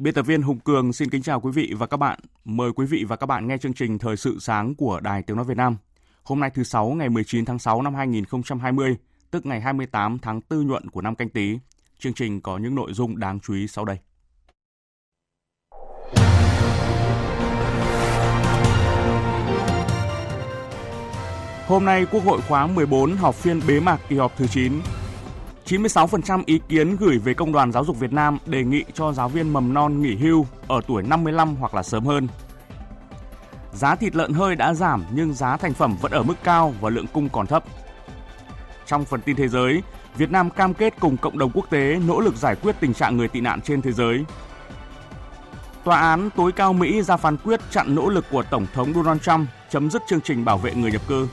Biên tập viên Hùng Cường xin kính chào quý vị và các bạn. Mời quý vị và các bạn nghe chương trình Thời sự sáng của Đài Tiếng Nói Việt Nam. Hôm nay thứ Sáu ngày 19 tháng 6 năm 2020, tức ngày 28 tháng 4 nhuận của năm canh tí. Chương trình có những nội dung đáng chú ý sau đây. Hôm nay Quốc hội khóa 14 họp phiên bế mạc kỳ họp thứ 9 96% ý kiến gửi về Công đoàn Giáo dục Việt Nam đề nghị cho giáo viên mầm non nghỉ hưu ở tuổi 55 hoặc là sớm hơn. Giá thịt lợn hơi đã giảm nhưng giá thành phẩm vẫn ở mức cao và lượng cung còn thấp. Trong phần tin thế giới, Việt Nam cam kết cùng cộng đồng quốc tế nỗ lực giải quyết tình trạng người tị nạn trên thế giới. Tòa án tối cao Mỹ ra phán quyết chặn nỗ lực của Tổng thống Donald Trump chấm dứt chương trình bảo vệ người nhập cư.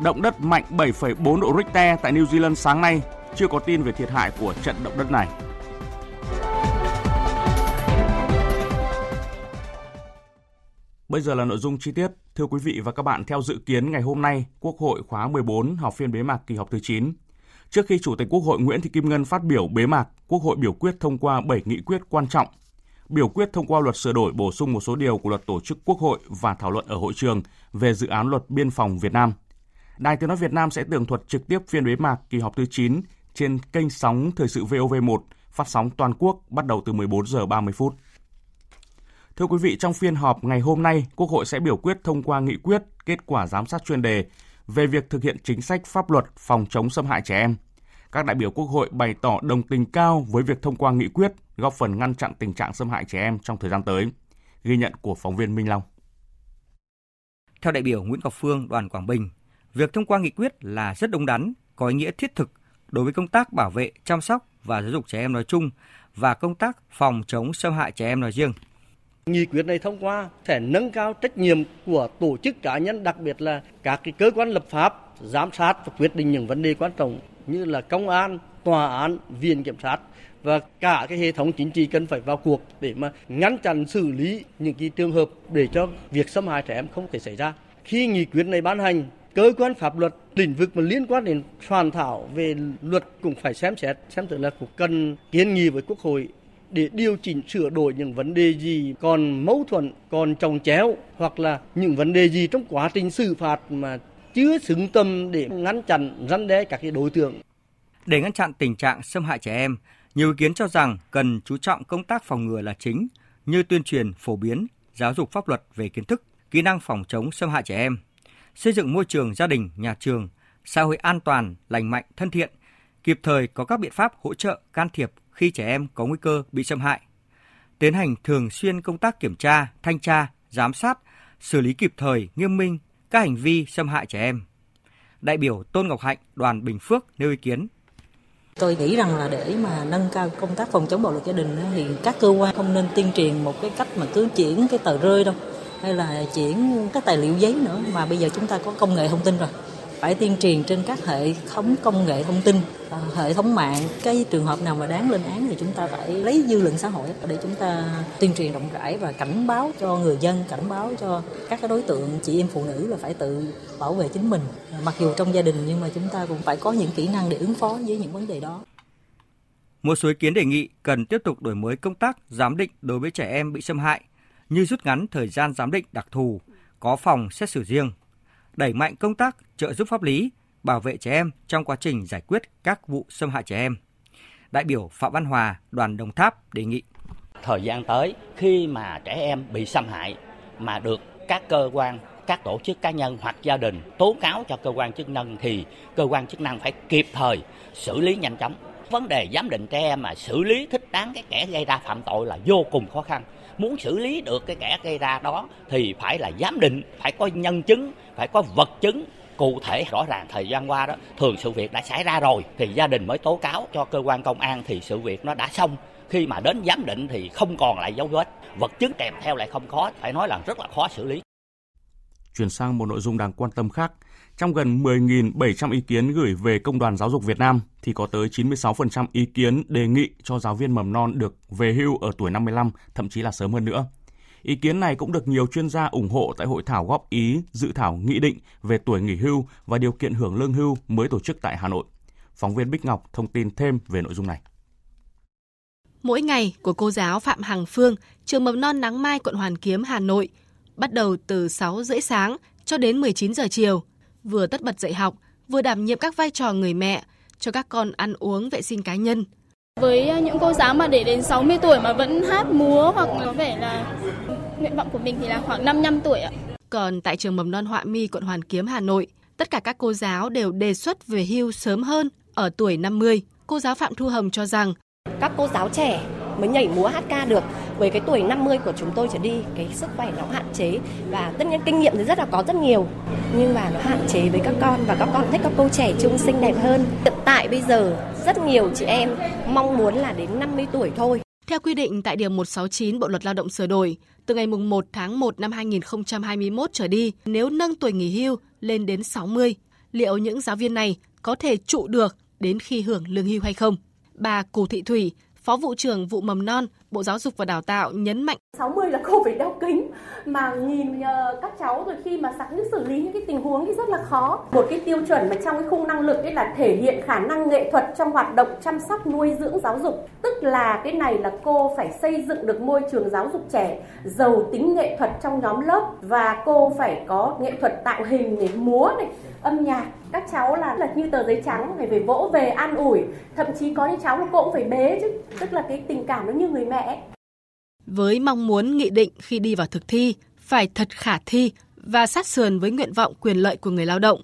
Động đất mạnh 7,4 độ Richter tại New Zealand sáng nay, chưa có tin về thiệt hại của trận động đất này. Bây giờ là nội dung chi tiết. Thưa quý vị và các bạn, theo dự kiến ngày hôm nay, Quốc hội khóa 14 họp phiên bế mạc kỳ họp thứ 9. Trước khi Chủ tịch Quốc hội Nguyễn Thị Kim Ngân phát biểu bế mạc, Quốc hội biểu quyết thông qua 7 nghị quyết quan trọng. Biểu quyết thông qua luật sửa đổi bổ sung một số điều của luật tổ chức Quốc hội và thảo luận ở hội trường về dự án luật biên phòng Việt Nam – Đài Tiếng Nói Việt Nam sẽ tường thuật trực tiếp phiên bế mạc kỳ họp thứ 9 trên kênh sóng Thời sự VOV1 phát sóng toàn quốc bắt đầu từ 14 giờ 30 phút. Thưa quý vị, trong phiên họp ngày hôm nay, Quốc hội sẽ biểu quyết thông qua nghị quyết kết quả giám sát chuyên đề về việc thực hiện chính sách pháp luật phòng chống xâm hại trẻ em. Các đại biểu Quốc hội bày tỏ đồng tình cao với việc thông qua nghị quyết góp phần ngăn chặn tình trạng xâm hại trẻ em trong thời gian tới. Ghi nhận của phóng viên Minh Long. Theo đại biểu Nguyễn Ngọc Phương, đoàn Quảng Bình, Việc thông qua nghị quyết là rất đúng đắn, có ý nghĩa thiết thực đối với công tác bảo vệ, chăm sóc và giáo dục trẻ em nói chung và công tác phòng chống xâm hại trẻ em nói riêng. Nghị quyết này thông qua sẽ nâng cao trách nhiệm của tổ chức cá nhân, đặc biệt là các cái cơ quan lập pháp, giám sát và quyết định những vấn đề quan trọng như là công an, tòa án, viện kiểm sát và cả cái hệ thống chính trị cần phải vào cuộc để mà ngăn chặn xử lý những cái trường hợp để cho việc xâm hại trẻ em không thể xảy ra. Khi nghị quyết này ban hành cơ quan pháp luật lĩnh vực mà liên quan đến soạn thảo về luật cũng phải xem xét, xem thử là cũng cần kiến nghị với quốc hội để điều chỉnh sửa đổi những vấn đề gì còn mâu thuẫn, còn trồng chéo, hoặc là những vấn đề gì trong quá trình xử phạt mà chưa xứng tâm để ngăn chặn, răn đe các cái đối tượng. Để ngăn chặn tình trạng xâm hại trẻ em, nhiều ý kiến cho rằng cần chú trọng công tác phòng ngừa là chính, như tuyên truyền phổ biến giáo dục pháp luật về kiến thức, kỹ năng phòng chống xâm hại trẻ em xây dựng môi trường gia đình, nhà trường, xã hội an toàn, lành mạnh, thân thiện, kịp thời có các biện pháp hỗ trợ, can thiệp khi trẻ em có nguy cơ bị xâm hại. Tiến hành thường xuyên công tác kiểm tra, thanh tra, giám sát, xử lý kịp thời, nghiêm minh các hành vi xâm hại trẻ em. Đại biểu Tôn Ngọc Hạnh, đoàn Bình Phước nêu ý kiến. Tôi nghĩ rằng là để mà nâng cao công tác phòng chống bạo lực gia đình thì các cơ quan không nên tuyên truyền một cái cách mà cứ chuyển cái tờ rơi đâu hay là chuyển các tài liệu giấy nữa? Mà bây giờ chúng ta có công nghệ thông tin rồi. Phải tuyên truyền trên các hệ thống công nghệ thông tin à, hệ thống mạng. Cái trường hợp nào mà đáng lên án thì chúng ta phải lấy dư luận xã hội để chúng ta tuyên truyền rộng rãi và cảnh báo cho người dân, cảnh báo cho các đối tượng, chị em phụ nữ là phải tự bảo vệ chính mình. À, mặc dù trong gia đình nhưng mà chúng ta cũng phải có những kỹ năng để ứng phó với những vấn đề đó. Một số ý kiến đề nghị cần tiếp tục đổi mới công tác giám định đối với trẻ em bị xâm hại như rút ngắn thời gian giám định đặc thù, có phòng xét xử riêng, đẩy mạnh công tác trợ giúp pháp lý, bảo vệ trẻ em trong quá trình giải quyết các vụ xâm hại trẻ em. Đại biểu Phạm Văn Hòa, đoàn Đồng Tháp đề nghị. Thời gian tới khi mà trẻ em bị xâm hại mà được các cơ quan các tổ chức cá nhân hoặc gia đình tố cáo cho cơ quan chức năng thì cơ quan chức năng phải kịp thời xử lý nhanh chóng vấn đề giám định trẻ em mà xử lý thích đáng cái kẻ gây ra phạm tội là vô cùng khó khăn muốn xử lý được cái kẻ gây ra đó thì phải là giám định, phải có nhân chứng, phải có vật chứng. Cụ thể rõ ràng thời gian qua đó, thường sự việc đã xảy ra rồi thì gia đình mới tố cáo cho cơ quan công an thì sự việc nó đã xong. Khi mà đến giám định thì không còn lại dấu vết, vật chứng kèm theo lại không có, phải nói là rất là khó xử lý. Chuyển sang một nội dung đáng quan tâm khác, trong gần 10.700 ý kiến gửi về Công đoàn Giáo dục Việt Nam thì có tới 96% ý kiến đề nghị cho giáo viên mầm non được về hưu ở tuổi 55, thậm chí là sớm hơn nữa. Ý kiến này cũng được nhiều chuyên gia ủng hộ tại hội thảo góp ý dự thảo nghị định về tuổi nghỉ hưu và điều kiện hưởng lương hưu mới tổ chức tại Hà Nội. Phóng viên Bích Ngọc thông tin thêm về nội dung này. Mỗi ngày của cô giáo Phạm Hằng Phương, trường mầm non Nắng Mai, quận Hoàn Kiếm, Hà Nội, bắt đầu từ 6 rưỡi sáng cho đến 19 giờ chiều, vừa tất bật dạy học, vừa đảm nhiệm các vai trò người mẹ, cho các con ăn uống vệ sinh cá nhân. Với ờ, những cô giáo mà để đến 60 tuổi mà vẫn hát múa hoặc có vẻ là nguyện vọng của mình thì là khoảng 55 tuổi ạ. Còn tại trường mầm non Họa Mi, quận Hoàn Kiếm, Hà Nội, tất cả các cô giáo đều đề xuất về hưu sớm hơn ở tuổi 50. Cô giáo Phạm Thu Hồng cho rằng các cô giáo trẻ mới nhảy múa hát ca được với cái tuổi 50 của chúng tôi trở đi cái sức khỏe nó hạn chế và tất nhiên kinh nghiệm thì rất là có rất nhiều. Nhưng mà nó hạn chế với các con và các con thích các cô trẻ trung xinh đẹp hơn. Hiện tại bây giờ rất nhiều chị em mong muốn là đến 50 tuổi thôi. Theo quy định tại Điều 169 Bộ Luật Lao động sửa đổi, từ ngày 1 tháng 1 năm 2021 trở đi, nếu nâng tuổi nghỉ hưu lên đến 60, liệu những giáo viên này có thể trụ được đến khi hưởng lương hưu hay không? Bà Cù Thị Thủy, Phó vụ trưởng vụ mầm non, Bộ Giáo dục và Đào tạo nhấn mạnh. 60 là cô phải đeo kính mà nhìn ờ, các cháu rồi khi mà sẵn xử lý những cái tình huống thì rất là khó. Một cái tiêu chuẩn mà trong cái khung năng lực ấy là thể hiện khả năng nghệ thuật trong hoạt động chăm sóc nuôi dưỡng giáo dục. Tức là cái này là cô phải xây dựng được môi trường giáo dục trẻ giàu tính nghệ thuật trong nhóm lớp và cô phải có nghệ thuật tạo hình này, múa này, âm nhạc. Các cháu là là như tờ giấy trắng phải về vỗ về an ủi. Thậm chí có những cháu là cô cũng phải bế chứ. Tức là cái tình cảm nó như người mẹ với mong muốn nghị định khi đi vào thực thi phải thật khả thi và sát sườn với nguyện vọng quyền lợi của người lao động.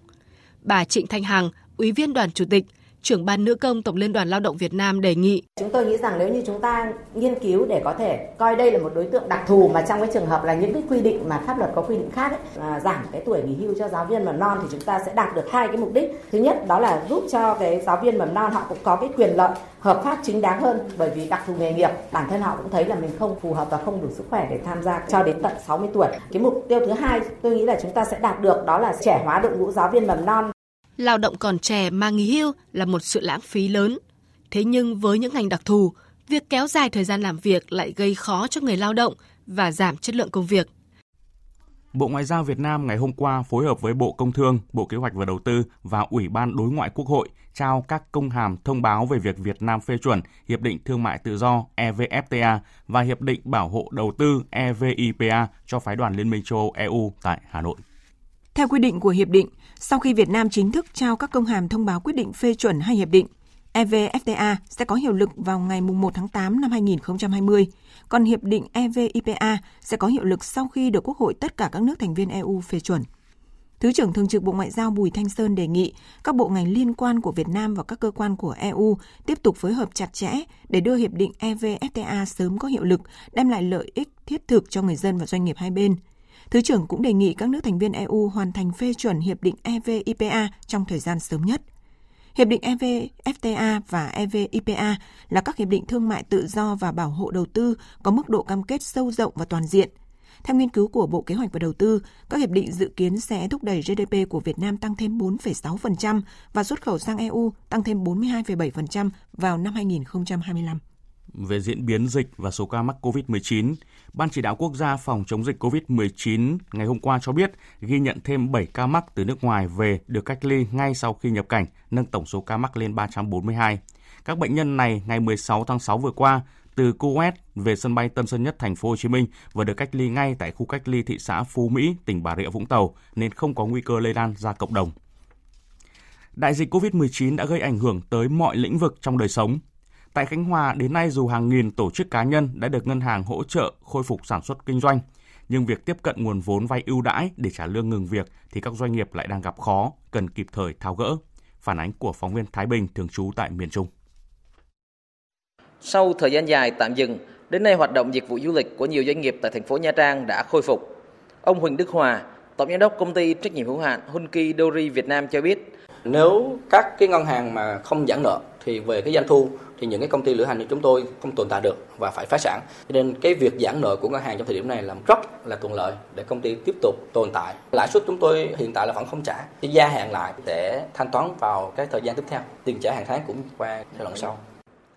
Bà Trịnh Thanh Hằng, Ủy viên Đoàn Chủ tịch, trưởng ban nữ công Tổng Liên đoàn Lao động Việt Nam đề nghị. Chúng tôi nghĩ rằng nếu như chúng ta nghiên cứu để có thể coi đây là một đối tượng đặc thù mà trong cái trường hợp là những cái quy định mà pháp luật có quy định khác ấy, à, giảm cái tuổi nghỉ hưu cho giáo viên mầm non thì chúng ta sẽ đạt được hai cái mục đích. Thứ nhất đó là giúp cho cái giáo viên mầm non họ cũng có cái quyền lợi hợp pháp chính đáng hơn bởi vì đặc thù nghề nghiệp bản thân họ cũng thấy là mình không phù hợp và không đủ sức khỏe để tham gia cho đến tận 60 tuổi. Cái mục tiêu thứ hai tôi nghĩ là chúng ta sẽ đạt được đó là trẻ hóa đội ngũ giáo viên mầm non lao động còn trẻ mà nghỉ hưu là một sự lãng phí lớn. Thế nhưng với những ngành đặc thù, việc kéo dài thời gian làm việc lại gây khó cho người lao động và giảm chất lượng công việc. Bộ Ngoại giao Việt Nam ngày hôm qua phối hợp với Bộ Công Thương, Bộ Kế hoạch và Đầu tư và Ủy ban Đối ngoại Quốc hội trao các công hàm thông báo về việc Việt Nam phê chuẩn Hiệp định Thương mại Tự do EVFTA và Hiệp định Bảo hộ Đầu tư EVIPA cho phái đoàn Liên minh châu Âu EU tại Hà Nội. Theo quy định của hiệp định, sau khi Việt Nam chính thức trao các công hàm thông báo quyết định phê chuẩn hai hiệp định, EVFTA sẽ có hiệu lực vào ngày 1 tháng 8 năm 2020, còn hiệp định EVIPA sẽ có hiệu lực sau khi được Quốc hội tất cả các nước thành viên EU phê chuẩn. Thứ trưởng Thường trực Bộ Ngoại giao Bùi Thanh Sơn đề nghị các bộ ngành liên quan của Việt Nam và các cơ quan của EU tiếp tục phối hợp chặt chẽ để đưa hiệp định EVFTA sớm có hiệu lực, đem lại lợi ích thiết thực cho người dân và doanh nghiệp hai bên – Thứ trưởng cũng đề nghị các nước thành viên EU hoàn thành phê chuẩn hiệp định EVIPA trong thời gian sớm nhất. Hiệp định EVFTA và EVIPA là các hiệp định thương mại tự do và bảo hộ đầu tư có mức độ cam kết sâu rộng và toàn diện. Theo nghiên cứu của Bộ Kế hoạch và Đầu tư, các hiệp định dự kiến sẽ thúc đẩy GDP của Việt Nam tăng thêm 4,6% và xuất khẩu sang EU tăng thêm 42,7% vào năm 2025 về diễn biến dịch và số ca mắc COVID-19, Ban chỉ đạo quốc gia phòng chống dịch COVID-19 ngày hôm qua cho biết ghi nhận thêm 7 ca mắc từ nước ngoài về được cách ly ngay sau khi nhập cảnh, nâng tổng số ca mắc lên 342. Các bệnh nhân này ngày 16 tháng 6 vừa qua từ Kuwait về sân bay Tân Sơn Nhất, thành phố Hồ Chí Minh và được cách ly ngay tại khu cách ly thị xã Phú Mỹ, tỉnh Bà Rịa Vũng Tàu nên không có nguy cơ lây lan ra cộng đồng. Đại dịch COVID-19 đã gây ảnh hưởng tới mọi lĩnh vực trong đời sống, Tại Khánh Hòa, đến nay dù hàng nghìn tổ chức cá nhân đã được ngân hàng hỗ trợ khôi phục sản xuất kinh doanh, nhưng việc tiếp cận nguồn vốn vay ưu đãi để trả lương ngừng việc thì các doanh nghiệp lại đang gặp khó, cần kịp thời tháo gỡ. Phản ánh của phóng viên Thái Bình thường trú tại miền Trung. Sau thời gian dài tạm dừng, đến nay hoạt động dịch vụ du lịch của nhiều doanh nghiệp tại thành phố Nha Trang đã khôi phục. Ông Huỳnh Đức Hòa, Tổng giám đốc công ty trách nhiệm hữu hạn Hunki Dori Việt Nam cho biết, nếu các cái ngân hàng mà không giãn nợ thì về cái doanh thu thì những cái công ty lữ hành như chúng tôi không tồn tại được và phải phá sản. Cho nên cái việc giãn nợ của ngân hàng trong thời điểm này là rất là thuận lợi để công ty tiếp tục tồn tại. Lãi suất chúng tôi hiện tại là vẫn không trả, thì gia hạn lại để thanh toán vào cái thời gian tiếp theo. Tiền trả hàng tháng cũng qua giai đoạn sau.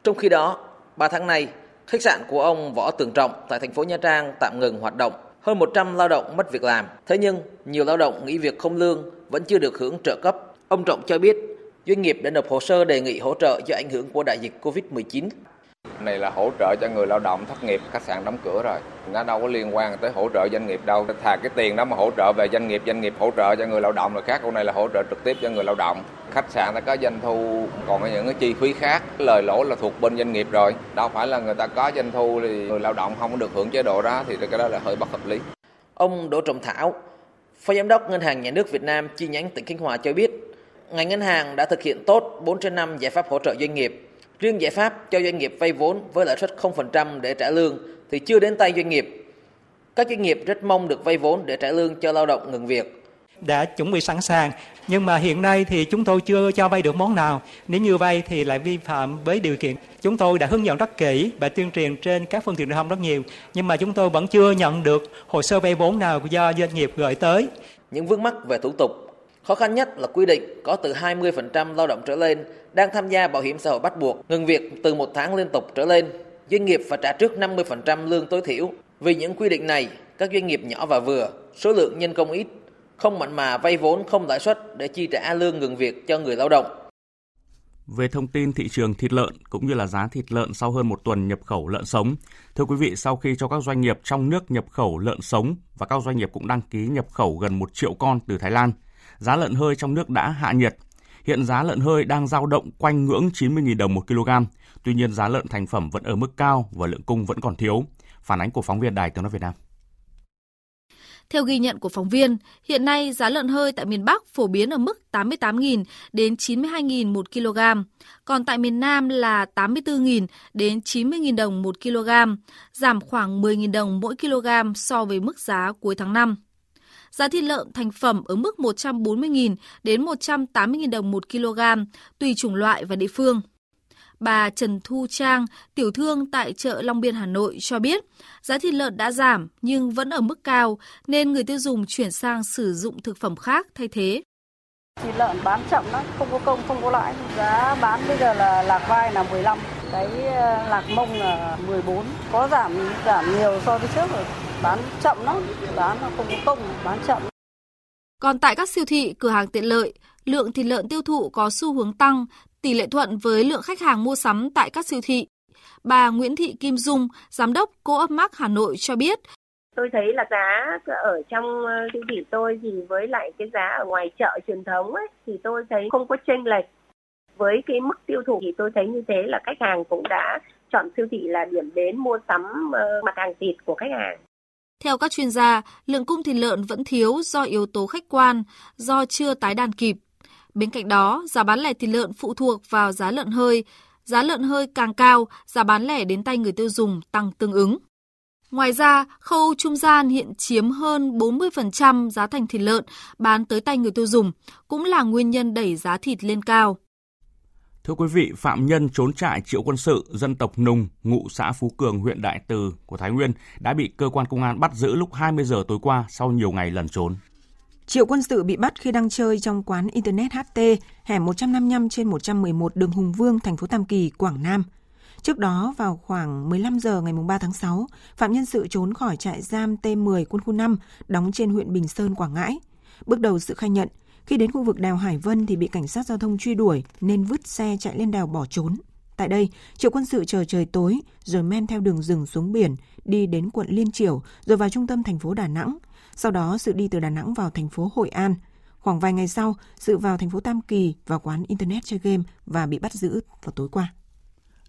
Trong khi đó, 3 tháng nay, khách sạn của ông Võ Tường Trọng tại thành phố Nha Trang tạm ngừng hoạt động. Hơn 100 lao động mất việc làm. Thế nhưng, nhiều lao động nghỉ việc không lương vẫn chưa được hưởng trợ cấp. Ông Trọng cho biết doanh nghiệp đã nộp hồ sơ đề nghị hỗ trợ do ảnh hưởng của đại dịch Covid-19. Này là hỗ trợ cho người lao động thất nghiệp, khách sạn đóng cửa rồi. Nó đâu có liên quan tới hỗ trợ doanh nghiệp đâu. Thà cái tiền đó mà hỗ trợ về doanh nghiệp, doanh nghiệp hỗ trợ cho người lao động là khác. Câu này là hỗ trợ trực tiếp cho người lao động. Khách sạn đã có doanh thu, còn những cái chi phí khác. Lời lỗ là thuộc bên doanh nghiệp rồi. Đâu phải là người ta có doanh thu thì người lao động không được hưởng chế độ đó thì cái đó là hơi bất hợp lý. Ông Đỗ Trọng Thảo, Phó Giám đốc Ngân hàng Nhà nước Việt Nam chi nhánh tỉnh Khánh Hòa cho biết, ngành ngân hàng đã thực hiện tốt 4 trên 5 giải pháp hỗ trợ doanh nghiệp. Riêng giải pháp cho doanh nghiệp vay vốn với lãi suất 0% để trả lương thì chưa đến tay doanh nghiệp. Các doanh nghiệp rất mong được vay vốn để trả lương cho lao động ngừng việc. Đã chuẩn bị sẵn sàng, nhưng mà hiện nay thì chúng tôi chưa cho vay được món nào. Nếu như vay thì lại vi phạm với điều kiện. Chúng tôi đã hướng dẫn rất kỹ và tuyên truyền trên các phương tiện truyền thông rất nhiều, nhưng mà chúng tôi vẫn chưa nhận được hồ sơ vay vốn nào do doanh nghiệp gửi tới. Những vướng mắc về thủ tục Khó khăn nhất là quy định có từ 20% lao động trở lên đang tham gia bảo hiểm xã hội bắt buộc ngừng việc từ một tháng liên tục trở lên. Doanh nghiệp phải trả trước 50% lương tối thiểu. Vì những quy định này, các doanh nghiệp nhỏ và vừa, số lượng nhân công ít, không mặn mà vay vốn không lãi suất để chi trả lương ngừng việc cho người lao động. Về thông tin thị trường thịt lợn cũng như là giá thịt lợn sau hơn một tuần nhập khẩu lợn sống. Thưa quý vị, sau khi cho các doanh nghiệp trong nước nhập khẩu lợn sống và các doanh nghiệp cũng đăng ký nhập khẩu gần 1 triệu con từ Thái Lan, giá lợn hơi trong nước đã hạ nhiệt. Hiện giá lợn hơi đang dao động quanh ngưỡng 90.000 đồng một kg. Tuy nhiên giá lợn thành phẩm vẫn ở mức cao và lượng cung vẫn còn thiếu. Phản ánh của phóng viên Đài Tiếng nói Việt Nam. Theo ghi nhận của phóng viên, hiện nay giá lợn hơi tại miền Bắc phổ biến ở mức 88.000 đến 92.000 một kg, còn tại miền Nam là 84.000 đến 90.000 đồng một kg, giảm khoảng 10.000 đồng mỗi kg so với mức giá cuối tháng 5. Giá thịt lợn thành phẩm ở mức 140.000 đến 180.000 đồng một kg, tùy chủng loại và địa phương. Bà Trần Thu Trang, tiểu thương tại chợ Long Biên Hà Nội cho biết, giá thịt lợn đã giảm nhưng vẫn ở mức cao nên người tiêu dùng chuyển sang sử dụng thực phẩm khác thay thế. Thịt lợn bán chậm lắm, không có công, không có lãi. Giá bán bây giờ là lạc vai là 15, cái ờ, lạc mông là 14. Có giảm giảm nhiều so với trước rồi. Bán chậm lắm, bán không có công, bán chậm. Còn tại các siêu thị, cửa hàng tiện lợi, lượng thịt lợn tiêu thụ có xu hướng tăng, tỷ lệ thuận với lượng khách hàng mua sắm tại các siêu thị. Bà Nguyễn Thị Kim Dung, giám đốc Co op Mart Hà Nội cho biết, tôi thấy là giá ở trong ờ, siêu thị tôi thì với lại cái giá ở ngoài chợ truyền thống ấy thì tôi thấy không có chênh lệch với cái mức tiêu thụ thì tôi thấy như thế là khách hàng cũng đã chọn siêu thị là điểm đến mua sắm ờ, mặt hàng thịt của khách hàng. Theo các chuyên gia, lượng cung thịt lợn vẫn thiếu do yếu tố khách quan, do chưa tái đàn kịp. Bên cạnh đó, giá bán lẻ thịt lợn phụ thuộc vào giá lợn hơi. Giá lợn hơi càng cao, giá bán lẻ đến tay người tiêu dùng tăng tương ứng. Ngoài ra, khâu trung gian hiện chiếm hơn 40% giá thành thịt lợn bán tới tay người tiêu dùng, cũng là nguyên nhân đẩy giá thịt lên cao. Thưa quý vị, phạm nhân trốn trại triệu quân sự dân tộc Nùng, ngụ xã Phú Cường, huyện Đại Từ của Thái Nguyên đã bị cơ quan công an bắt giữ lúc 20 giờ tối qua sau nhiều ngày lẩn trốn. Triệu quân sự bị bắt khi đang chơi trong quán Internet HT, hẻm 155 trên 111 đường Hùng Vương, thành phố Tam Kỳ, Quảng Nam. Trước đó, vào khoảng 15 giờ ngày 3 tháng 6, Phạm Nhân Sự trốn khỏi trại giam T10 quân khu 5 đóng trên huyện Bình Sơn, Quảng Ngãi. Bước đầu Sự khai nhận, khi đến khu vực đèo Hải Vân thì bị cảnh sát giao thông truy đuổi nên vứt xe chạy lên đèo bỏ trốn. Tại đây, Triệu quân sự chờ trời tối rồi men theo đường rừng xuống biển, đi đến quận Liên Triểu rồi vào trung tâm thành phố Đà Nẵng. Sau đó, Sự đi từ Đà Nẵng vào thành phố Hội An. Khoảng vài ngày sau, Sự vào thành phố Tam Kỳ vào quán Internet chơi game và bị bắt giữ vào tối qua.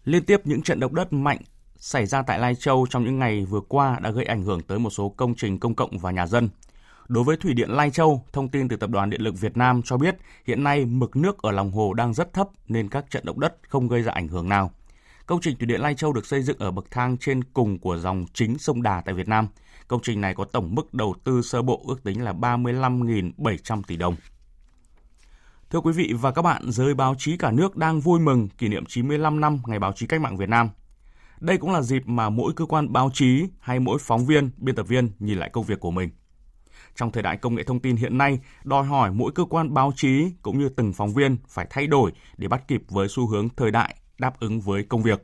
Liên tiếp những trận động đất mạnh xảy ra tại Lai Châu trong những ngày vừa qua đã gây ảnh hưởng tới một số công trình công cộng và nhà dân. Đối với Thủy điện Lai Châu, thông tin từ Tập đoàn Điện lực Việt Nam cho biết hiện nay mực nước ở lòng hồ đang rất thấp nên các trận động đất không gây ra ảnh hưởng nào. Công trình Thủy điện Lai Châu được xây dựng ở bậc thang trên cùng của dòng chính sông Đà tại Việt Nam. Công trình này có tổng mức đầu tư sơ bộ ước tính là 35.700 tỷ đồng. Thưa quý vị và các bạn, giới báo chí cả nước đang vui mừng kỷ niệm 95 năm Ngày báo chí cách mạng Việt Nam. Đây cũng là dịp mà mỗi cơ quan báo chí hay mỗi phóng viên, biên tập viên nhìn lại công việc của mình. Trong thời đại công nghệ thông tin hiện nay, đòi hỏi mỗi cơ quan báo chí cũng như từng phóng viên phải thay đổi để bắt kịp với xu hướng thời đại, đáp ứng với công việc.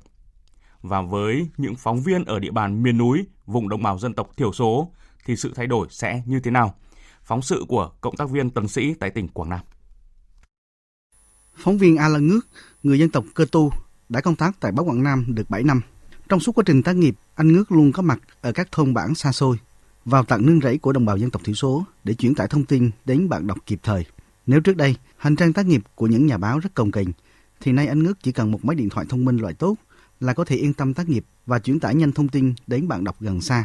Và với những phóng viên ở địa bàn miền núi, vùng đồng bào dân tộc thiểu số thì sự thay đổi sẽ như thế nào? Phóng sự của cộng tác viên Tấn Sĩ tại tỉnh Quảng Nam. Phóng viên A Lân Ngước, người dân tộc Cơ Tu, đã công tác tại Báo Quảng Nam được 7 năm. Trong suốt quá trình tác nghiệp, anh Ngước luôn có mặt ở các thôn bản xa xôi, vào tận nương rẫy của đồng bào dân tộc thiểu số để chuyển tải thông tin đến bạn đọc kịp thời. Nếu trước đây, hành trang tác nghiệp của những nhà báo rất cồng kềnh, thì nay anh Ngước chỉ cần một máy điện thoại thông minh loại tốt là có thể yên tâm tác nghiệp và chuyển tải nhanh thông tin đến bạn đọc gần xa.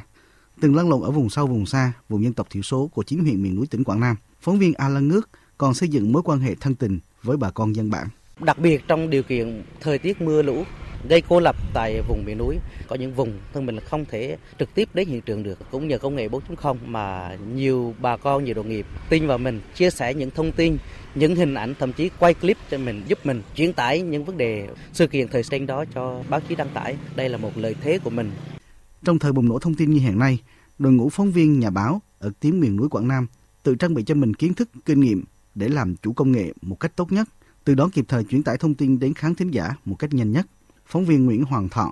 Từng lăn lộn ở vùng sâu vùng xa, vùng dân tộc thiểu số của chín huyện miền núi tỉnh Quảng Nam, phóng viên A Ngước còn xây dựng mối quan hệ thân tình với bà con dân bản. Đặc biệt trong điều kiện thời tiết mưa lũ gây cô lập tại vùng miền núi, có những vùng thân mình là không thể trực tiếp đến hiện trường được. Cũng nhờ công nghệ 4.0 mà nhiều bà con, nhiều đồng nghiệp tin vào mình, chia sẻ những thông tin, những hình ảnh, thậm chí quay clip cho mình, giúp mình chuyển tải những vấn đề sự kiện thời sinh đó cho báo chí đăng tải. Đây là một lợi thế của mình. Trong thời bùng nổ thông tin như hiện nay, đội ngũ phóng viên nhà báo ở tiếng miền núi Quảng Nam tự trang bị cho mình kiến thức, kinh nghiệm để làm chủ công nghệ một cách tốt nhất, từ đó kịp thời chuyển tải thông tin đến khán thính giả một cách nhanh nhất. Phóng viên Nguyễn Hoàng Thọ,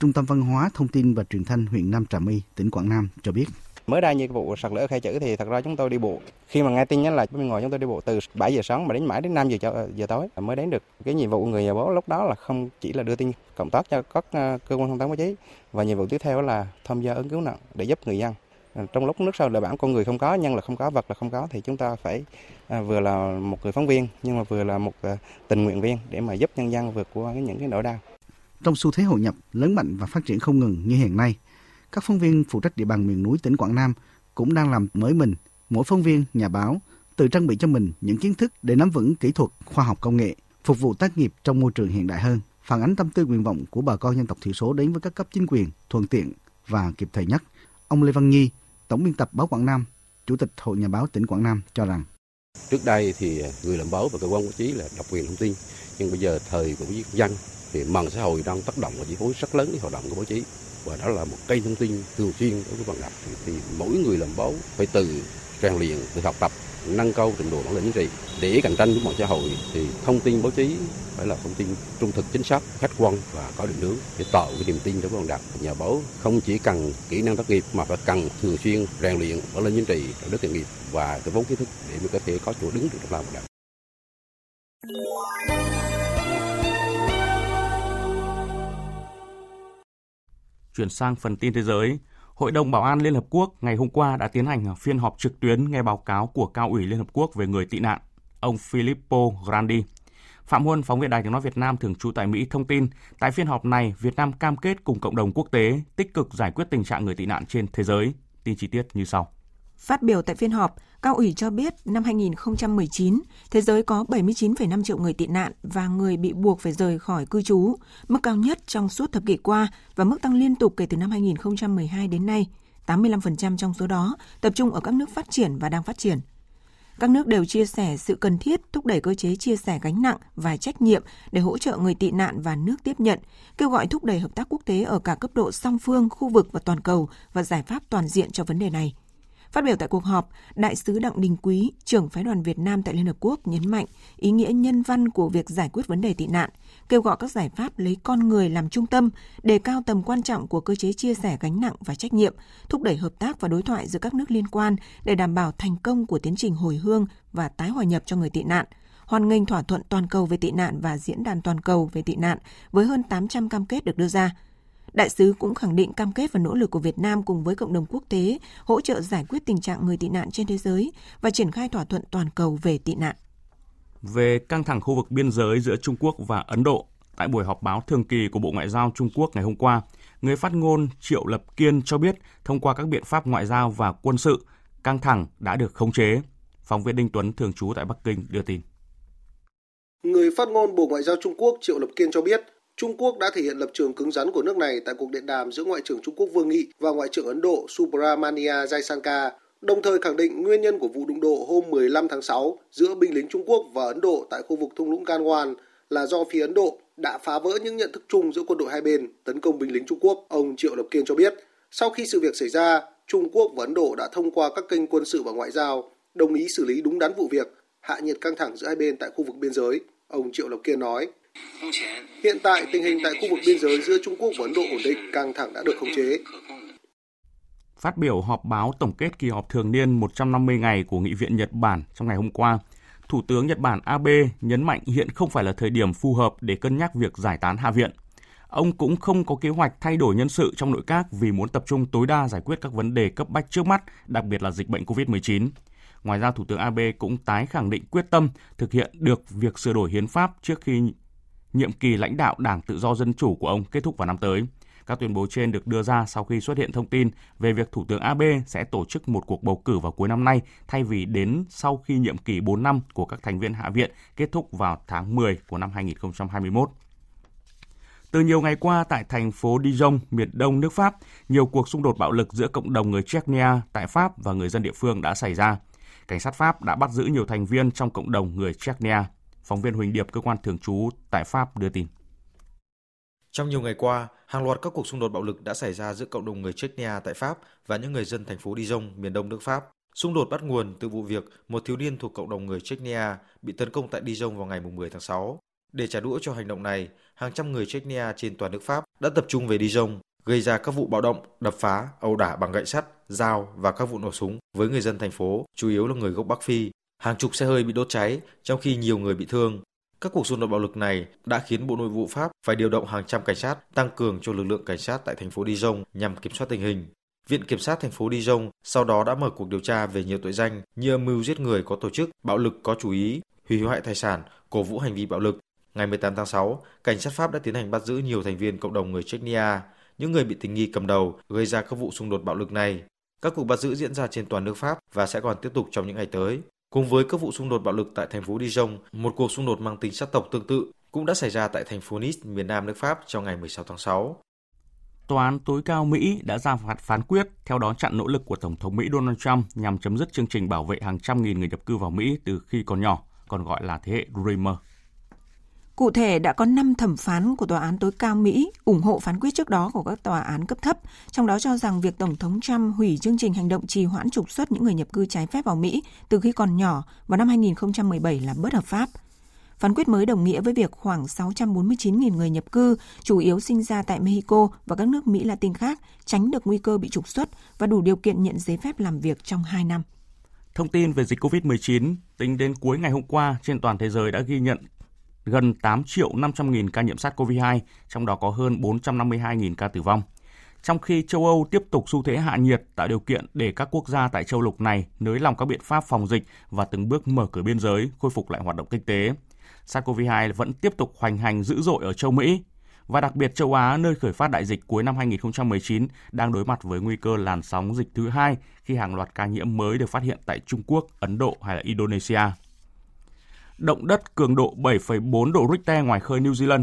Trung tâm Văn hóa, Thông tin và Truyền thanh huyện Nam Trà My, tỉnh Quảng Nam cho biết. Mới đây như vụ sạt lở khai chữ thì thật ra chúng tôi đi bộ. Khi mà nghe tin nhắn là bên ngoài chúng tôi đi bộ từ 7 giờ sáng mà đến mãi đến 5 giờ giờ tối mới đến được. Cái nhiệm vụ người nhà báo lúc đó là không chỉ là đưa tin cộng tác cho các ờ, cơ quan thông tấn báo chí và nhiệm vụ tiếp theo là tham gia ứng cứu nạn để giúp người dân. Ờ, trong lúc nước sâu là bản con người không có, nhân là không có, vật là không có thì chúng ta phải à, vừa là một người phóng viên nhưng mà vừa là một à, tình nguyện viên để mà giúp nhân dân vượt qua những cái nỗi đau. Trong xu thế hội nhập lớn mạnh và phát triển không ngừng như hiện nay, các phóng viên phụ trách địa bàn miền núi tỉnh Quảng Nam cũng đang làm mới mình. Mỗi phóng viên, nhà báo tự trang bị cho mình những kiến thức để nắm vững kỹ thuật, khoa học công nghệ, phục vụ tác nghiệp trong môi trường hiện đại hơn, phản ánh tâm tư nguyện vọng của bà con dân tộc thiểu số đến với các cấp chính quyền thuận tiện và kịp thời nhất. Ông Lê Văn Nhi, tổng biên tập báo Quảng Nam, chủ tịch Hội Nhà báo tỉnh Quảng Nam cho rằng Trước đây thì người làm báo và cơ quan báo chí là độc quyền thông tin, nhưng bây giờ thời của dân thì mạng xã hội đang tác động và chi phối rất lớn đến hoạt động của báo chí. Và đó là một kênh thông tin thường xuyên đối với bạn đọc thì, thì mỗi người làm báo phải từ rèn luyện từ học tập nâng cao trình độ bản lĩnh chính trị. Để cạnh tranh với mạng xã hội thì thông tin báo chí phải là thông tin trung thực chính xác khách quan và có định hướng để tạo cái niềm tin cho bạn đọc nhà báo không chỉ cần kỹ năng tác nghiệp mà phải cần thường xuyên rèn luyện bản lĩnh chính trị đạo đức nghề nghiệp và cái vốn kiến thức để mới có thể có chỗ đứng được trong làm bạn đọc Chuyển sang phần tin thế giới, Hội đồng Bảo an Liên Hợp Quốc ngày hôm qua đã tiến hành phiên họp trực tuyến nghe báo cáo của Cao ủy Liên Hợp Quốc về người tị nạn, ông Filippo Grandi. Phạm Huân, phóng viên Đài tiếng nói Việt Nam thường trú tại Mỹ thông tin, tại phiên họp này, Việt Nam cam kết cùng cộng đồng quốc tế tích cực giải quyết tình trạng người tị nạn trên thế giới. Tin chi tiết như sau. Phát biểu tại phiên họp, Cao ủy cho biết năm 2019, thế giới có 79,5 triệu người tị nạn và người bị buộc phải rời khỏi cư trú, mức cao nhất trong suốt thập kỷ qua và mức tăng liên tục kể từ năm 2012 đến nay. 85% trong số đó tập trung ở các nước phát triển và đang phát triển. Các nước đều chia sẻ sự cần thiết thúc đẩy cơ chế chia sẻ gánh nặng và trách nhiệm để hỗ trợ người tị nạn và nước tiếp nhận, kêu gọi thúc đẩy hợp tác quốc tế ở cả cấp độ song phương, khu vực và toàn cầu và giải pháp toàn diện cho vấn đề này. Phát biểu tại cuộc họp, Đại sứ Đặng Đình Quý, trưởng phái đoàn Việt Nam tại Liên Hợp Quốc nhấn mạnh ý nghĩa nhân văn của việc giải quyết vấn đề tị nạn, kêu gọi các giải pháp lấy con người làm trung tâm, đề cao tầm quan trọng của cơ chế chia sẻ gánh nặng và trách nhiệm, thúc đẩy hợp tác và đối thoại giữa các nước liên quan để đảm bảo thành công của tiến trình hồi hương và tái hòa nhập cho người tị nạn, hoan nghênh thỏa thuận toàn cầu về tị nạn và diễn đàn toàn cầu về tị nạn với hơn 800 cam kết được đưa ra – Đại sứ cũng khẳng định cam kết và nỗ lực của Việt Nam cùng với cộng đồng quốc tế hỗ trợ giải quyết tình trạng người tị nạn trên thế giới và triển khai thỏa thuận toàn cầu về tị nạn. Về căng thẳng khu vực biên giới giữa Trung Quốc và Ấn Độ, tại buổi họp báo thường kỳ của Bộ Ngoại giao Trung Quốc ngày hôm qua, Người phát ngôn Triệu Lập Kiên cho biết thông qua các biện pháp ngoại giao và quân sự, căng thẳng đã được khống chế. Phóng viên Đinh Tuấn thường trú tại Bắc Kinh đưa tin. Người phát ngôn Bộ Ngoại giao Trung Quốc Triệu Lập Kiên cho biết, Trung Quốc đã thể hiện lập trường cứng rắn của nước này tại cuộc điện đàm giữa Ngoại trưởng Trung Quốc Vương Nghị và Ngoại trưởng Ấn Độ Subramania Jaishankar, đồng thời khẳng định nguyên nhân của vụ đụng độ hôm 15 tháng 6 giữa binh lính Trung Quốc và Ấn Độ tại khu vực thung lũng Ganwan là do phía Ấn Độ đã phá vỡ những nhận thức chung giữa quân đội hai bên tấn công binh lính Trung Quốc. Ông Triệu Lập Kiên cho biết, sau khi sự việc xảy ra, Trung Quốc và Ấn Độ đã thông qua các kênh quân sự và ngoại giao đồng ý xử lý đúng đắn vụ việc, hạ nhiệt căng thẳng giữa hai bên tại khu vực biên giới. Ông Triệu Lập Kiên nói, hiện tại tình hình tại khu vực biên giới giữa Trung Quốc và Ấn Độ ổn định, căng thẳng đã được khống chế. Phát biểu họp báo tổng kết kỳ họp thường niên 150 ngày của Nghị viện Nhật Bản trong ngày hôm qua, Thủ tướng Nhật Bản Abe nhấn mạnh hiện không phải là thời điểm phù hợp để cân nhắc việc giải tán Hạ viện. Ông cũng không có kế hoạch thay đổi nhân sự trong nội các vì muốn tập trung tối đa giải quyết các vấn đề cấp bách trước mắt, đặc biệt là dịch bệnh COVID-19. Ngoài ra, Thủ tướng Abe cũng tái khẳng định quyết tâm thực hiện được việc sửa đổi hiến pháp trước khi nhiệm kỳ lãnh đạo Đảng Tự do Dân Chủ của ông kết thúc vào năm tới. Các tuyên bố trên được đưa ra sau khi xuất hiện thông tin về việc Thủ tướng Abe sẽ tổ chức một cuộc bầu cử vào cuối năm nay thay vì đến sau khi nhiệm kỳ 4 năm của các thành viên Hạ viện kết thúc vào tháng 10 của năm 2021. Từ nhiều ngày qua tại thành phố Dijon, miền đông nước Pháp, nhiều cuộc xung đột bạo lực giữa cộng đồng người Chechnya tại Pháp và người dân địa phương đã xảy ra. Cảnh sát Pháp đã bắt giữ nhiều thành viên trong cộng đồng người Chechnya. Phóng viên Huỳnh Điệp, cơ quan thường trú tại Pháp đưa tin. Trong nhiều ngày qua, hàng loạt các cuộc xung đột bạo lực đã xảy ra giữa cộng đồng người Chechnya tại Pháp và những người dân thành phố Dijon, miền đông nước Pháp. Xung đột bắt nguồn từ vụ việc một thiếu niên thuộc cộng đồng người Chechnya bị tấn công tại Dijon vào ngày 10 tháng 6. Để trả đũa cho hành động này, hàng trăm người Chechnya trên toàn nước Pháp đã tập trung về Dijon, gây ra các vụ bạo động, đập phá, ẩu đả bằng gậy sắt, dao và các vụ nổ súng với người dân thành phố, chủ yếu là người gốc Bắc Phi. Hàng chục xe hơi bị đốt cháy, trong khi nhiều người bị thương. Các cuộc xung đột bạo lực này đã khiến Bộ Nội vụ Pháp phải điều động hàng trăm cảnh sát tăng cường cho lực lượng cảnh sát tại thành phố Dijon nhằm kiểm soát tình hình. Viện Kiểm sát thành phố Dijon sau đó đã mở cuộc điều tra về nhiều tội danh như âm mưu giết người có tổ chức, bạo lực có chủ ý, hủy hoại tài sản, cổ vũ hành vi bạo lực. Ngày 18 tháng 6, cảnh sát Pháp đã tiến hành bắt giữ nhiều thành viên cộng đồng người Chechnya, những người bị tình nghi cầm đầu gây ra các vụ xung đột bạo lực này. Các cuộc bắt giữ diễn ra trên toàn nước Pháp và sẽ còn tiếp tục trong những ngày tới. Cùng với các vụ xung đột bạo lực tại thành phố Dijon, một cuộc xung đột mang tính sắc tộc tương tự cũng đã xảy ra tại thành phố Nice, miền nam nước Pháp trong ngày 16 tháng 6. Tòa án tối cao Mỹ đã ra phạt phán quyết theo đó chặn nỗ lực của Tổng thống Mỹ Donald Trump nhằm chấm dứt chương trình bảo vệ hàng trăm nghìn người nhập cư vào Mỹ từ khi còn nhỏ, còn gọi là thế hệ Dreamer. Cụ thể, đã có 5 thẩm phán của Tòa án tối cao Mỹ ủng hộ phán quyết trước đó của các tòa án cấp thấp, trong đó cho rằng việc Tổng thống Trump hủy chương trình hành động trì hoãn trục xuất những người nhập cư trái phép vào Mỹ từ khi còn nhỏ vào năm 2017 là bất hợp pháp. Phán quyết mới đồng nghĩa với việc khoảng 649.000 người nhập cư, chủ yếu sinh ra tại Mexico và các nước Mỹ Latin khác, tránh được nguy cơ bị trục xuất và đủ điều kiện nhận giấy phép làm việc trong 2 năm. Thông tin về dịch COVID-19, tính đến cuối ngày hôm qua, trên toàn thế giới đã ghi nhận gần 8 triệu 500 nghìn ca nhiễm SARS-CoV-2, trong đó có hơn 452 nghìn ca tử vong. Trong khi châu Âu tiếp tục xu thế hạ nhiệt tạo điều kiện để các quốc gia tại châu lục này nới lỏng các biện pháp phòng dịch và từng bước mở cửa biên giới, khôi phục lại hoạt động kinh tế. SARS-CoV-2 vẫn tiếp tục hoành hành dữ dội ở châu Mỹ, và đặc biệt châu Á nơi khởi phát đại dịch cuối năm 2019 đang đối mặt với nguy cơ làn sóng dịch thứ hai khi hàng loạt ca nhiễm mới được phát hiện tại Trung Quốc, Ấn Độ hay là Indonesia động đất cường độ 7,4 độ Richter ngoài khơi New Zealand.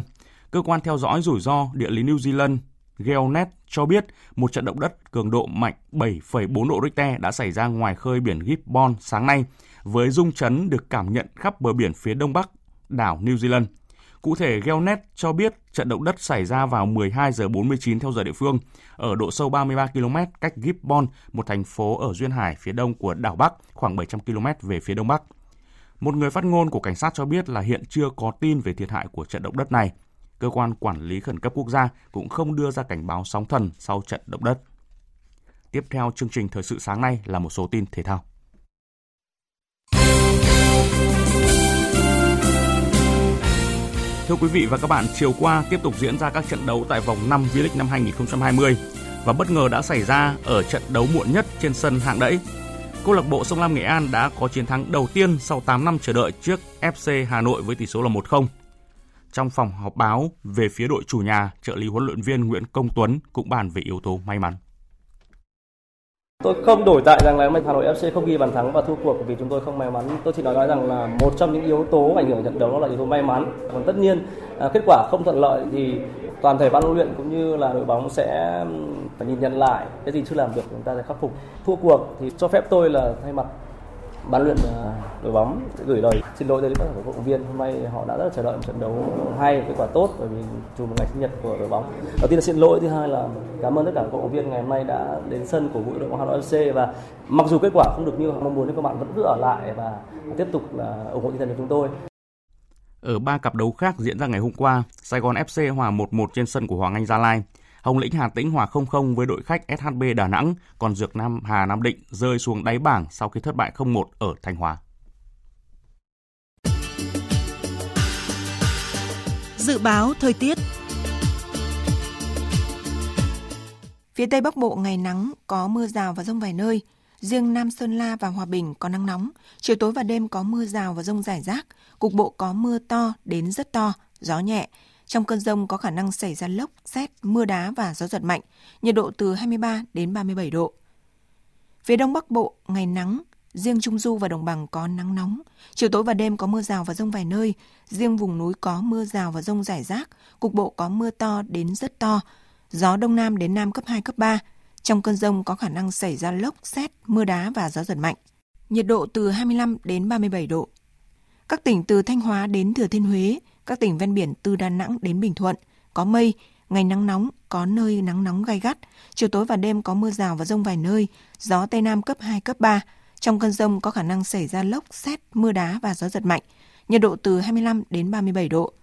Cơ quan theo dõi rủi ro địa lý New Zealand GeoNet cho biết một trận động đất cường độ mạnh 7,4 độ Richter đã xảy ra ngoài khơi biển Gibbon sáng nay, với rung chấn được cảm nhận khắp bờ biển phía đông bắc đảo New Zealand. Cụ thể, GeoNet cho biết trận động đất xảy ra vào 12 giờ 49 theo giờ địa phương ở độ sâu 33 km cách Gibbon, một thành phố ở duyên hải phía đông của đảo Bắc, khoảng 700 km về phía đông bắc. Một người phát ngôn của cảnh sát cho biết là hiện chưa có tin về thiệt hại của trận động đất này. Cơ quan quản lý khẩn cấp quốc gia cũng không đưa ra cảnh báo sóng thần sau trận động đất. Tiếp theo chương trình thời sự sáng nay là một số tin thể thao. Thưa quý vị và các bạn, chiều qua tiếp tục diễn ra các trận đấu tại vòng 5 V-League năm 2020 và bất ngờ đã xảy ra ở trận đấu muộn nhất trên sân hạng đẫy câu lạc bộ Sông Lam Nghệ An đã có chiến thắng đầu tiên sau 8 năm chờ đợi trước FC Hà Nội với tỷ số là 1-0. trong phòng họp báo về phía đội chủ nhà, trợ lý huấn luyện viên Nguyễn Công Tuấn cũng bàn về yếu tố may mắn. Tôi không đổi tại rằng là Hà Nội FC không ghi bàn thắng và thua cuộc vì chúng tôi không may mắn. Tôi chỉ nói nói rằng là một trong những yếu tố ảnh hưởng trận đấu đó là yếu tố may mắn. Còn tất nhiên à, kết quả không thuận lợi thì toàn thể ban huấn luyện cũng như là đội bóng sẽ phải nhìn nhận lại cái gì chưa làm được chúng ta sẽ khắc phục. Thua cuộc thì cho phép tôi là thay mặt ban luyện à, đội bóng gửi lời xin lỗi tới các cổ động viên. Hôm nay họ đã rất là chờ đợi một trận đấu hay kết quả tốt bởi vì chùm một ngày sinh nhật của đội bóng. Đầu tiên là xin lỗi, thứ hai là cảm ơn tất cả các cổ động viên ngày hôm nay đã đến sân của đội bóng Hà Nội FC và mặc dù kết quả không được như mong muốn, nhưng các bạn vẫn cứ ở lại và tiếp tục là ủng hộ tinh thần của chúng tôi ở ba cặp đấu khác diễn ra ngày hôm qua, Sài Gòn FC hòa 1-1 trên sân của Hoàng Anh Gia Lai. Hồng Lĩnh Hà Tĩnh hòa 0-0 với đội khách SHB Đà Nẵng, còn Dược Nam Hà Nam Định rơi xuống đáy bảng sau khi thất bại 0-1 ở Thanh Hóa. Dự báo thời tiết Phía Tây Bắc Bộ ngày nắng, có mưa rào và rông vài nơi. Riêng Nam Sơn La và Hòa Bình có nắng nóng. Chiều tối và đêm có mưa rào và rông rải rác. Cục bộ có mưa to đến rất to, gió nhẹ. Trong cơn rông có khả năng xảy ra lốc, xét, mưa đá và gió giật mạnh, nhiệt độ từ 23 đến 37 độ. Phía Đông Bắc Bộ, ngày nắng, riêng Trung Du và Đồng Bằng có nắng nóng. Chiều tối và đêm có mưa rào và rông vài nơi, riêng vùng núi có mưa rào và rông rải rác, cục bộ có mưa to đến rất to, gió Đông Nam đến Nam cấp 2, cấp 3. Trong cơn rông có khả năng xảy ra lốc, xét, mưa đá và gió giật mạnh. Nhiệt độ từ 25 đến 37 độ. Các tỉnh từ Thanh Hóa đến Thừa Thiên Huế, các tỉnh ven biển từ Đà Nẵng đến Bình Thuận có mây, ngày nắng nóng, có nơi nắng nóng gai gắt, chiều tối và đêm có mưa rào và rông vài nơi, gió Tây Nam cấp 2, cấp 3. Trong cơn rông có khả năng xảy ra lốc, xét, mưa đá và gió giật mạnh, nhiệt độ từ 25 đến 37 độ.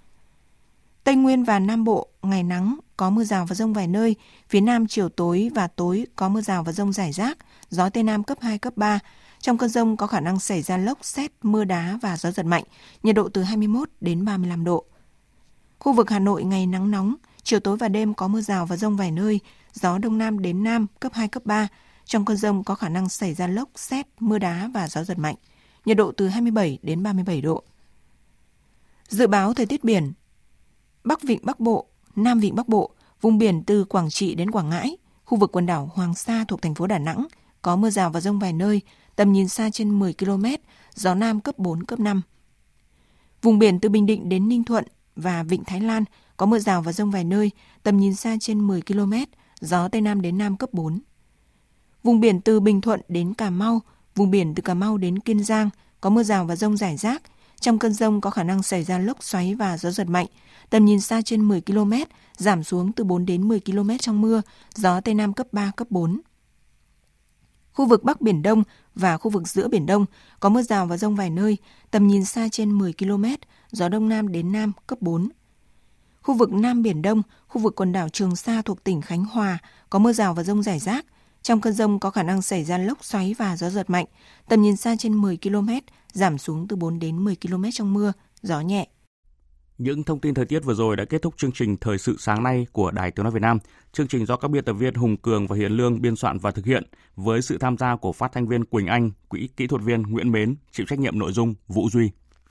Tây Nguyên và Nam Bộ, ngày nắng, có mưa rào và rông vài nơi, phía Nam chiều tối và tối có mưa rào và rông rải rác, gió Tây Nam cấp 2, cấp 3. Trong cơn rông có khả năng xảy ra lốc, xét, mưa đá và gió giật mạnh, nhiệt độ từ 21 đến 35 độ. Khu vực Hà Nội ngày nắng nóng, chiều tối và đêm có mưa rào và rông vài nơi, gió đông nam đến nam cấp 2, cấp 3. Trong cơn rông có khả năng xảy ra lốc, xét, mưa đá và gió giật mạnh, nhiệt độ từ 27 đến 37 độ. Dự báo thời tiết biển Bắc Vịnh Bắc Bộ, Nam Vịnh Bắc Bộ, vùng biển từ Quảng Trị đến Quảng Ngãi, khu vực quần đảo Hoàng Sa thuộc thành phố Đà Nẵng, có mưa rào và rông vài nơi, tầm nhìn xa trên 10 km, gió Nam cấp 4, cấp 5. Vùng biển từ Bình Định đến Ninh Thuận và Vịnh Thái Lan có mưa rào và rông vài nơi, tầm nhìn xa trên 10 km, gió Tây Nam đến Nam cấp 4. Vùng biển từ Bình Thuận đến Cà Mau, vùng biển từ Cà Mau đến Kiên Giang có mưa rào và rông rải rác. Trong cơn rông có khả năng xảy ra lốc xoáy và gió giật mạnh, tầm nhìn xa trên 10 km, giảm xuống từ 4 đến 10 km trong mưa, gió Tây Nam cấp 3, cấp 4. Khu vực Bắc Biển Đông và khu vực giữa Biển Đông có mưa rào và rông vài nơi, tầm nhìn xa trên 10 km, gió Đông Nam đến Nam cấp 4. Khu vực Nam Biển Đông, khu vực quần đảo Trường Sa thuộc tỉnh Khánh Hòa có mưa rào và rông rải rác. Trong cơn rông có khả năng xảy ra lốc xoáy và gió giật mạnh, tầm nhìn xa trên 10 km, giảm xuống từ 4 đến 10 km trong mưa, gió nhẹ. Những thông tin thời tiết vừa rồi đã kết thúc chương trình Thời sự sáng nay của Đài Tiếng Nói Việt Nam. Chương trình do các biên tập viên Hùng Cường và Hiền Lương biên soạn và thực hiện với sự tham gia của phát thanh viên Quỳnh Anh, quỹ kỹ thuật viên Nguyễn Mến, chịu trách nhiệm nội dung Vũ Duy.